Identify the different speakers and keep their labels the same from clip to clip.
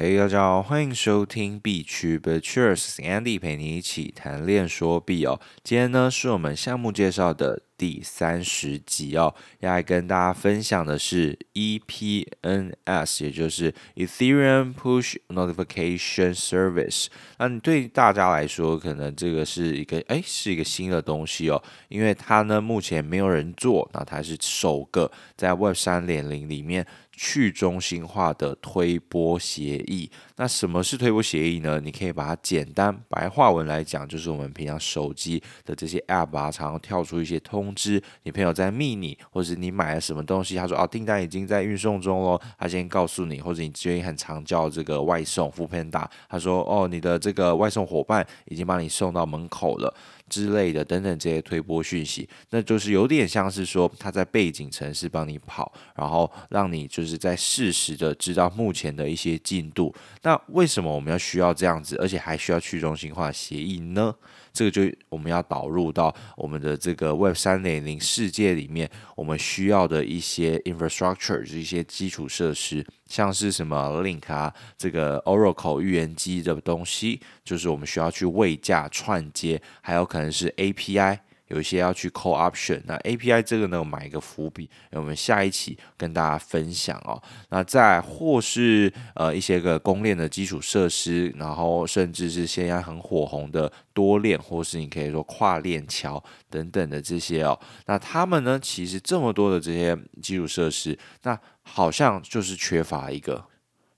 Speaker 1: 嘿，大家好，欢迎收听币趣 But Cheers，Andy 陪你一起谈链说币哦。今天呢是我们项目介绍的第三十集哦，要来跟大家分享的是 EPNS，也就是 Ethereum Push Notification Service。那你对大家来说，可能这个是一个哎是一个新的东西哦，因为它呢目前没有人做，那它是首个在 Web 三点零里面。去中心化的推播协议，那什么是推播协议呢？你可以把它简单白话文来讲，就是我们平常手机的这些 App 啊，常常跳出一些通知，你朋友在密你，或者你买了什么东西，他说哦订单已经在运送中喽，他先告诉你，或者你最近很常叫这个外送 f o o p a n d a 他说哦你的这个外送伙伴已经帮你送到门口了。之类的等等这些推波讯息，那就是有点像是说他在背景城市帮你跑，然后让你就是在适时的知道目前的一些进度。那为什么我们要需要这样子，而且还需要去中心化协议呢？这个就我们要导入到我们的这个 Web 三点零世界里面，我们需要的一些 infrastructure，就是一些基础设施，像是什么 Link 啊，这个 Oracle 预言机的东西，就是我们需要去位架串接，还有可能是 API。有一些要去 co option 那 API 这个呢，我买一个伏笔，我们下一期跟大家分享哦。那再或是呃一些个公链的基础设施，然后甚至是现在很火红的多链，或是你可以说跨链桥等等的这些哦。那他们呢，其实这么多的这些基础设施，那好像就是缺乏一个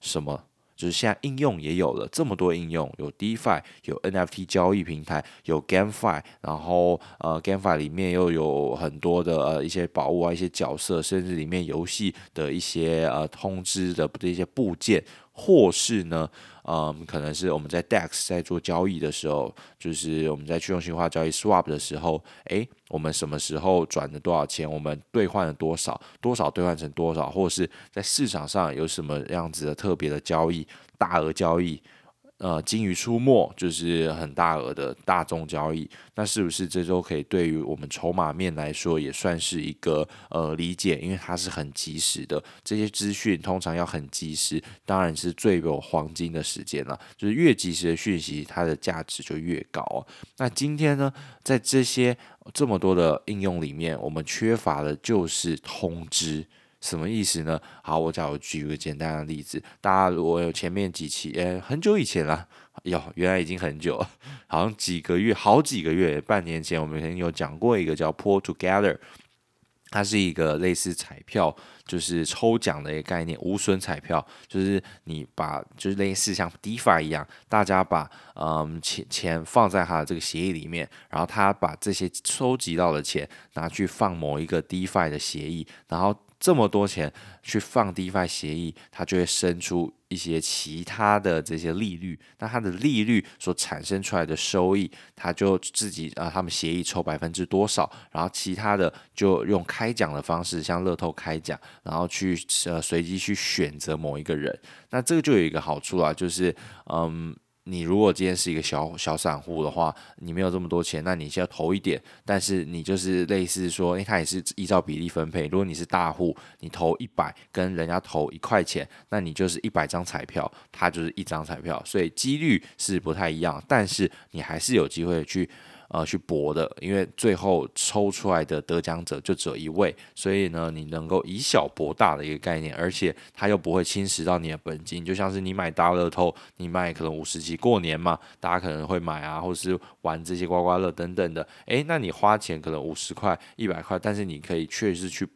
Speaker 1: 什么？就是现在应用也有了这么多应用，有 DeFi，有 NFT 交易平台，有 GameFi，然后呃 GameFi 里面又有很多的呃一些宝物啊，一些角色，甚至里面游戏的一些呃通知的这些部件。或是呢，嗯，可能是我们在 DEX 在做交易的时候，就是我们在去中心化交易 Swap 的时候，诶，我们什么时候转了多少钱，我们兑换了多少，多少兑换成多少，或者是在市场上有什么样子的特别的交易，大额交易。呃，金鱼出没就是很大额的大宗交易，那是不是这周可以对于我们筹码面来说也算是一个呃理解？因为它是很及时的，这些资讯通常要很及时，当然是最有黄金的时间了。就是越及时的讯息，它的价值就越高。那今天呢，在这些这么多的应用里面，我们缺乏的就是通知。什么意思呢？好，我再我举个简单的例子。大家如果有前面几期，诶，很久以前了，哟，原来已经很久了，好像几个月，好几个月，半年前，我们曾经有讲过一个叫 Pull Together，它是一个类似彩票，就是抽奖的一个概念，无损彩票，就是你把，就是类似像 DeFi 一样，大家把嗯钱钱放在他的这个协议里面，然后他把这些收集到的钱拿去放某一个 DeFi 的协议，然后。这么多钱去放 DeFi 协议，它就会生出一些其他的这些利率。那它的利率所产生出来的收益，它就自己啊，他们协议抽百分之多少，然后其他的就用开奖的方式，像乐透开奖，然后去呃随机去选择某一个人。那这个就有一个好处啊，就是嗯。你如果今天是一个小小散户的话，你没有这么多钱，那你先要投一点，但是你就是类似说，因为它也是依照比例分配。如果你是大户，你投一百，跟人家投一块钱，那你就是一百张彩票，它就是一张彩票，所以几率是不太一样，但是你还是有机会去。呃，去博的，因为最后抽出来的得奖者就只有一位，所以呢，你能够以小博大的一个概念，而且它又不会侵蚀到你的本金，就像是你买大乐透，你买可能五十期过年嘛，大家可能会买啊，或是玩这些刮刮乐等等的，诶，那你花钱可能五十块、一百块，但是你可以确实去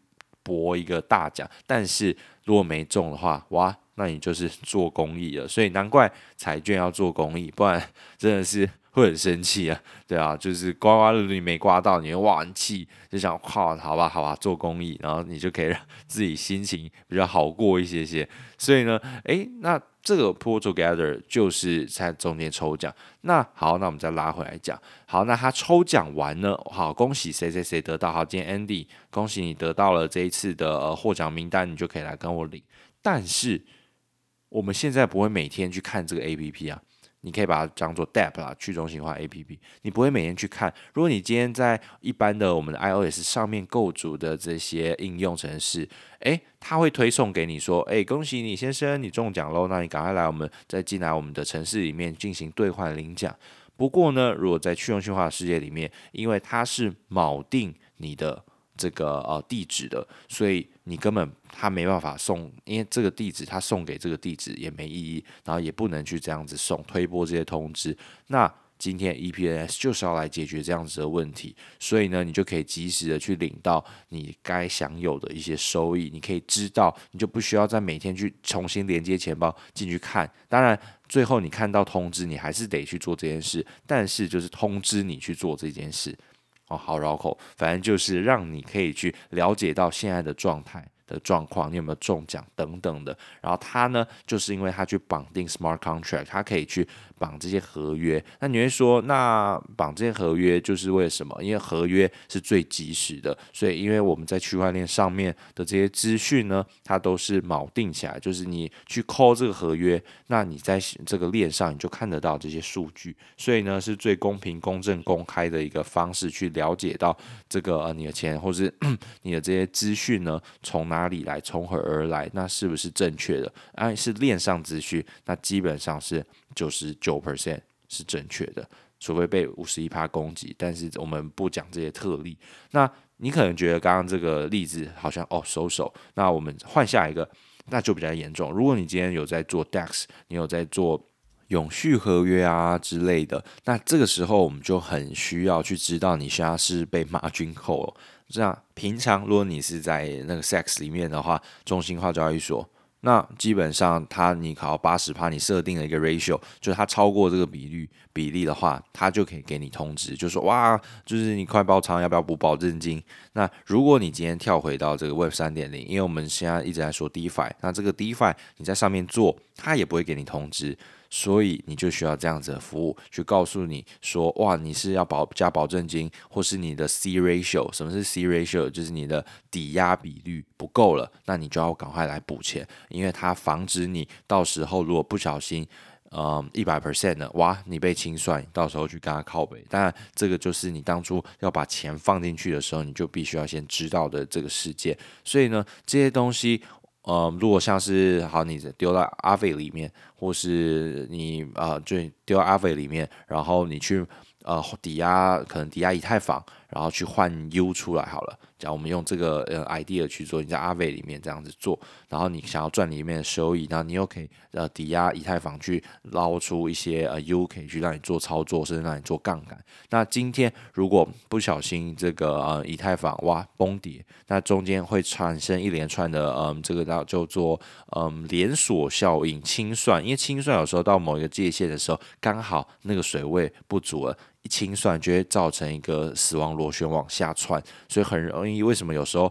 Speaker 1: 博一个大奖，但是如果没中的话，哇，那你就是做公益了，所以难怪彩券要做公益，不然真的是。会很生气啊，对啊，就是刮刮乐你没刮到，你会哇很气，就想靠，好吧，好吧，做公益，然后你就可以让自己心情比较好过一些些。所以呢，诶，那这个 Pull Together 就是在中间抽奖。那好，那我们再拉回来讲。好，那他抽奖完呢，好，恭喜谁谁谁得到。好，今天 Andy，恭喜你得到了这一次的获奖名单，你就可以来跟我领。但是我们现在不会每天去看这个 APP 啊。你可以把它当做 DApp 啦，去中心化 APP，你不会每天去看。如果你今天在一般的我们的 iOS 上面构筑的这些应用程式，诶，它会推送给你说，诶，恭喜你先生，你中奖喽，那你赶快来我们再进来我们的城市里面进行兑换领奖。不过呢，如果在去中心化的世界里面，因为它是锚定你的这个呃地址的，所以你根本他没办法送，因为这个地址他送给这个地址也没意义，然后也不能去这样子送推播这些通知。那今天 ePNS 就是要来解决这样子的问题，所以呢，你就可以及时的去领到你该享有的一些收益。你可以知道，你就不需要再每天去重新连接钱包进去看。当然。最后你看到通知，你还是得去做这件事，但是就是通知你去做这件事，哦，好绕口，反正就是让你可以去了解到现在的状态。的状况，你有没有中奖等等的，然后他呢，就是因为他去绑定 smart contract，他可以去绑这些合约。那你会说，那绑这些合约就是为什么？因为合约是最及时的，所以因为我们在区块链上面的这些资讯呢，它都是锚定起来，就是你去扣这个合约，那你在这个链上你就看得到这些数据，所以呢，是最公平、公正、公开的一个方式去了解到这个呃你的钱或是 你的这些资讯呢，从哪里来，从何而来？那是不是正确的？哎、是链上资讯，那基本上是九十九 percent 是正确的，除非被五十一趴攻击。但是我们不讲这些特例。那你可能觉得刚刚这个例子好像哦收手，那我们换下一个，那就比较严重。如果你今天有在做 DEX，你有在做永续合约啊之类的，那这个时候我们就很需要去知道你现在是被 margin call。这样，平常如果你是在那个 SEX 里面的话，中心化交易所，那基本上他你考八十趴，你设定了一个 ratio，就是他超过这个比率比例的话，他就可以给你通知，就说哇，就是你快爆仓，要不要补保证金？那如果你今天跳回到这个 Web 三点零，因为我们现在一直在说 DeFi，那这个 DeFi 你在上面做，它也不会给你通知。所以你就需要这样子的服务，去告诉你说，哇，你是要保加保证金，或是你的 C ratio，什么是 C ratio？就是你的抵押比率不够了，那你就要赶快来补钱，因为它防止你到时候如果不小心，嗯，一百 percent 的，哇，你被清算，到时候去跟他靠北。当然，这个就是你当初要把钱放进去的时候，你就必须要先知道的这个事件。所以呢，这些东西。呃，如果像是好，你丢到阿伟里面，或是你啊，就丢到阿伟里面，然后你去呃抵押，可能抵押以太坊，然后去换 U 出来好了。假如我们用这个呃 idea 去做，你在 Aave 里面这样子做，然后你想要赚里面的收益，然后你又可以呃抵押以太坊去捞出一些呃 U，可以去让你做操作，甚至让你做杠杆。那今天如果不小心这个呃以太坊哇崩跌，那中间会产生一连串的嗯这个叫叫做嗯连锁效应清算，因为清算有时候到某一个界限的时候，刚好那个水位不足了。一清算就会造成一个死亡螺旋往下窜，所以很容易。为什么有时候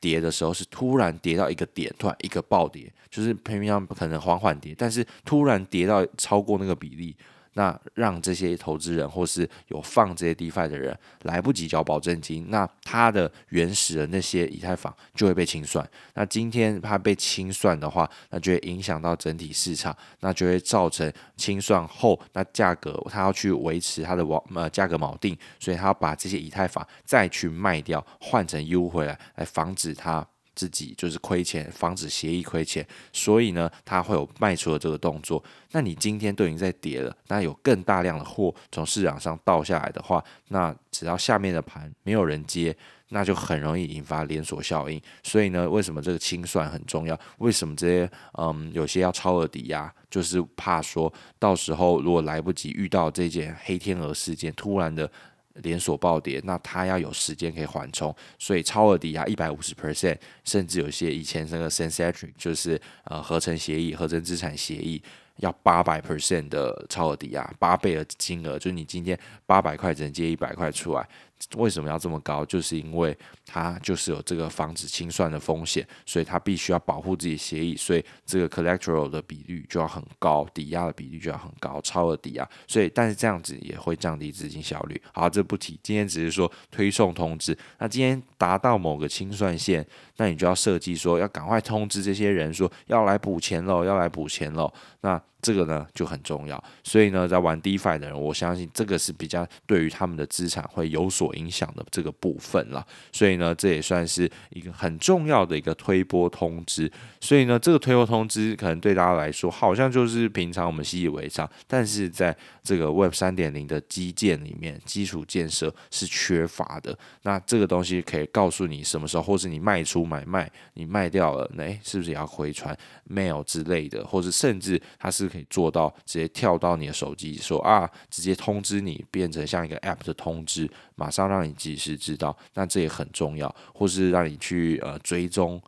Speaker 1: 跌的时候是突然跌到一个点，突然一个暴跌，就是平常可能缓缓跌，但是突然跌到超过那个比例。那让这些投资人或是有放这些 DeFi 的人来不及交保证金，那他的原始的那些以太坊就会被清算。那今天它被清算的话，那就会影响到整体市场，那就会造成清算后那价格他要去维持它的网呃价格锚定，所以他要把这些以太坊再去卖掉，换成 U 回来，来防止它。自己就是亏钱，防止协议亏钱，所以呢，他会有卖出的这个动作。那你今天都已经在跌了，那有更大量的货从市场上倒下来的话，那只要下面的盘没有人接，那就很容易引发连锁效应。所以呢，为什么这个清算很重要？为什么这些嗯有些要超额抵押，就是怕说到时候如果来不及遇到这件黑天鹅事件，突然的。连锁暴跌，那它要有时间可以缓冲，所以超额抵押一百五十 percent，甚至有些以前那个 Centric 就是呃合成协议、合成资产协议要八百 percent 的超额抵押，八倍的金额，就是你今天八百块只能借一百块出来。为什么要这么高？就是因为它就是有这个防止清算的风险，所以它必须要保护自己的协议，所以这个 collateral 的比率就要很高，抵押的比率就要很高，超额抵押。所以，但是这样子也会降低资金效率。好，这不提。今天只是说推送通知。那今天达到某个清算线，那你就要设计说要赶快通知这些人说要来补钱喽，要来补钱喽。那这个呢就很重要。所以呢，在玩 DeFi 的人，我相信这个是比较对于他们的资产会有所影响的这个部分了。所以呢，这也算是一个很重要的一个推波通知。所以呢，这个推波通知可能对大家来说好像就是平常我们习以为常，但是在这个 Web 三点零的基建里面，基础建设是缺乏的。那这个东西可以告诉你什么时候，或是你卖出买卖，你卖掉了，那是不是也要回传 mail 之类的，或者甚至它是可以做到直接跳到你的手机，说啊，直接通知你，变成像一个 app 的通知，马上让你及时知道。那这也很重要，或是让你去呃追踪。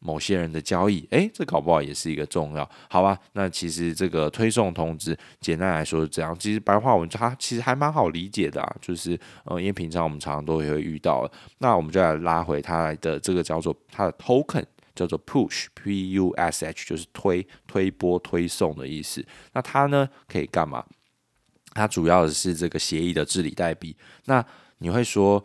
Speaker 1: 某些人的交易，诶，这搞不好也是一个重要，好吧？那其实这个推送通知，简单来说是这样。其实白话文它其实还蛮好理解的啊，就是呃，因为平常我们常常都会遇到。那我们就来拉回它的这个叫做它的 token，叫做 push，p u s h，就是推、推播、推送的意思。那它呢可以干嘛？它主要的是这个协议的治理代币。那你会说，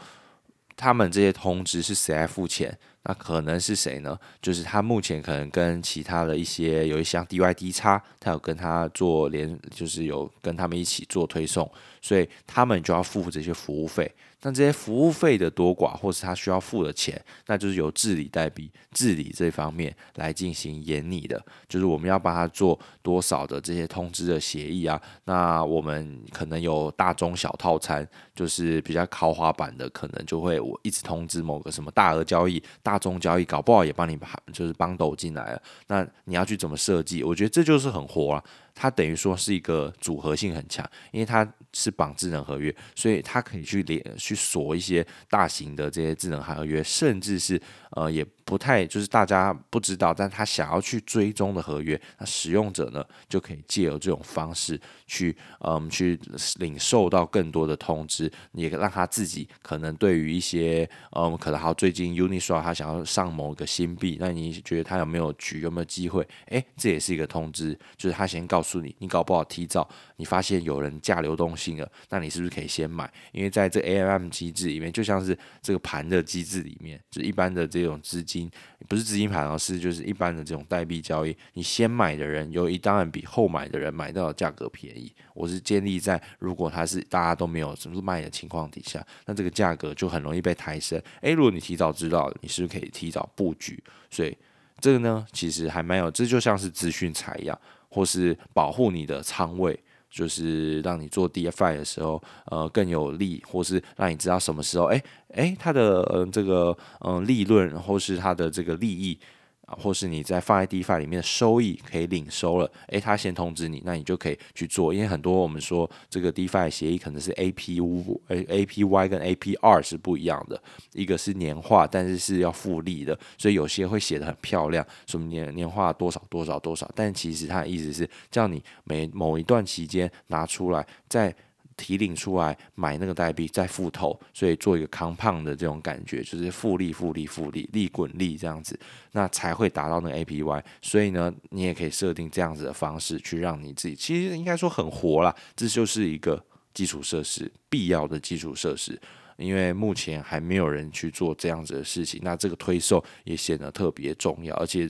Speaker 1: 他们这些通知是谁来付钱？那可能是谁呢？就是他目前可能跟其他的一些有一项 DYDX，他有跟他做连，就是有跟他们一起做推送，所以他们就要付这些服务费。那这些服务费的多寡，或是他需要付的钱，那就是由治理代币治理这方面来进行研拟的。就是我们要帮他做多少的这些通知的协议啊。那我们可能有大中小套餐，就是比较豪华版的，可能就会我一直通知某个什么大额交易、大宗交易，搞不好也帮你把就是帮抖进来了。那你要去怎么设计？我觉得这就是很活啊。它等于说是一个组合性很强，因为它是绑智能合约，所以它可以去连去锁一些大型的这些智能合约，甚至是呃也不太就是大家不知道，但他想要去追踪的合约，那使用者呢就可以借由这种方式去嗯去领受到更多的通知，也让他自己可能对于一些嗯可能好最近 Uniswap 他想要上某个新币，那你觉得他有没有局有没有机会？诶，这也是一个通知，就是他先告告诉你，你搞不好提早你发现有人价流动性了，那你是不是可以先买？因为在这 AMM 机制里面，就像是这个盘的机制里面，就一般的这种资金。不是资金盘，而是就是一般的这种代币交易。你先买的人，由于当然比后买的人买到的价格便宜。我是建立在如果它是大家都没有什么卖的情况底下，那这个价格就很容易被抬升。诶，如果你提早知道，你是不是可以提早布局？所以这个呢，其实还蛮有，这就像是资讯财一样，或是保护你的仓位。就是让你做 DFI 的时候，呃，更有利，或是让你知道什么时候，哎哎，它的呃这个嗯、利润，或是它的这个利益。啊或是你在放在 DeFi 里面的收益可以领收了，诶，他先通知你，那你就可以去做。因为很多我们说这个 DeFi 协议可能是 APU、APY 跟 APR 是不一样的，一个是年化，但是是要复利的，所以有些会写得很漂亮，什么年年化多少多少多少，但其实它的意思是叫你每某一段期间拿出来再。提领出来买那个代币再复投，所以做一个 compound 的这种感觉，就是复利、复利、复利，利滚利这样子，那才会达到那个 APY。所以呢，你也可以设定这样子的方式去让你自己，其实应该说很活啦，这就是一个基础设施，必要的基础设施，因为目前还没有人去做这样子的事情，那这个推送也显得特别重要，而且。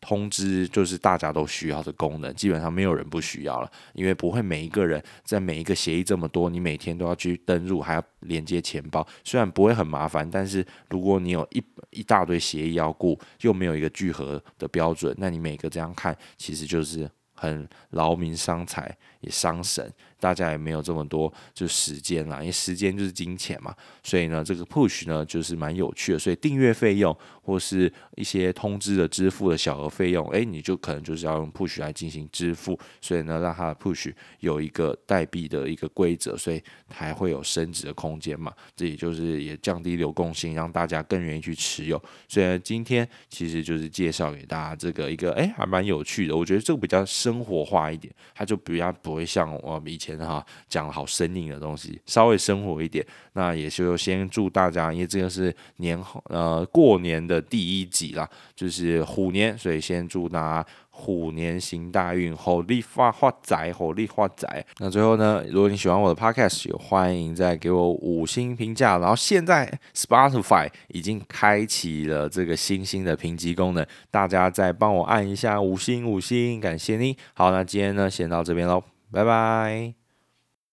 Speaker 1: 通知就是大家都需要的功能，基本上没有人不需要了，因为不会每一个人在每一个协议这么多，你每天都要去登录，还要连接钱包，虽然不会很麻烦，但是如果你有一一大堆协议要顾，又没有一个聚合的标准，那你每个这样看，其实就是很劳民伤财也伤神。大家也没有这么多就时间啦，因为时间就是金钱嘛，所以呢，这个 push 呢就是蛮有趣的。所以订阅费用或是一些通知的支付的小额费用，哎，你就可能就是要用 push 来进行支付。所以呢，让它的 push 有一个代币的一个规则，所以还会有升值的空间嘛。这也就是也降低流动性，让大家更愿意去持有。所以呢，今天其实就是介绍给大家这个一个，哎，还蛮有趣的。我觉得这个比较生生活化一点，它就比较不会像我们以前。哈，讲好生硬的东西，稍微生活一点。那也就先祝大家，因为这个是年后呃过年的第一集啦，就是虎年，所以先祝大家虎年行大运，火力发发财，火力发财。那最后呢，如果你喜欢我的 podcast，也欢迎再给我五星评价。然后现在 Spotify 已经开启了这个星星的评级功能，大家再帮我按一下五星五星，感谢你。好，那今天呢，先到这边喽，拜拜。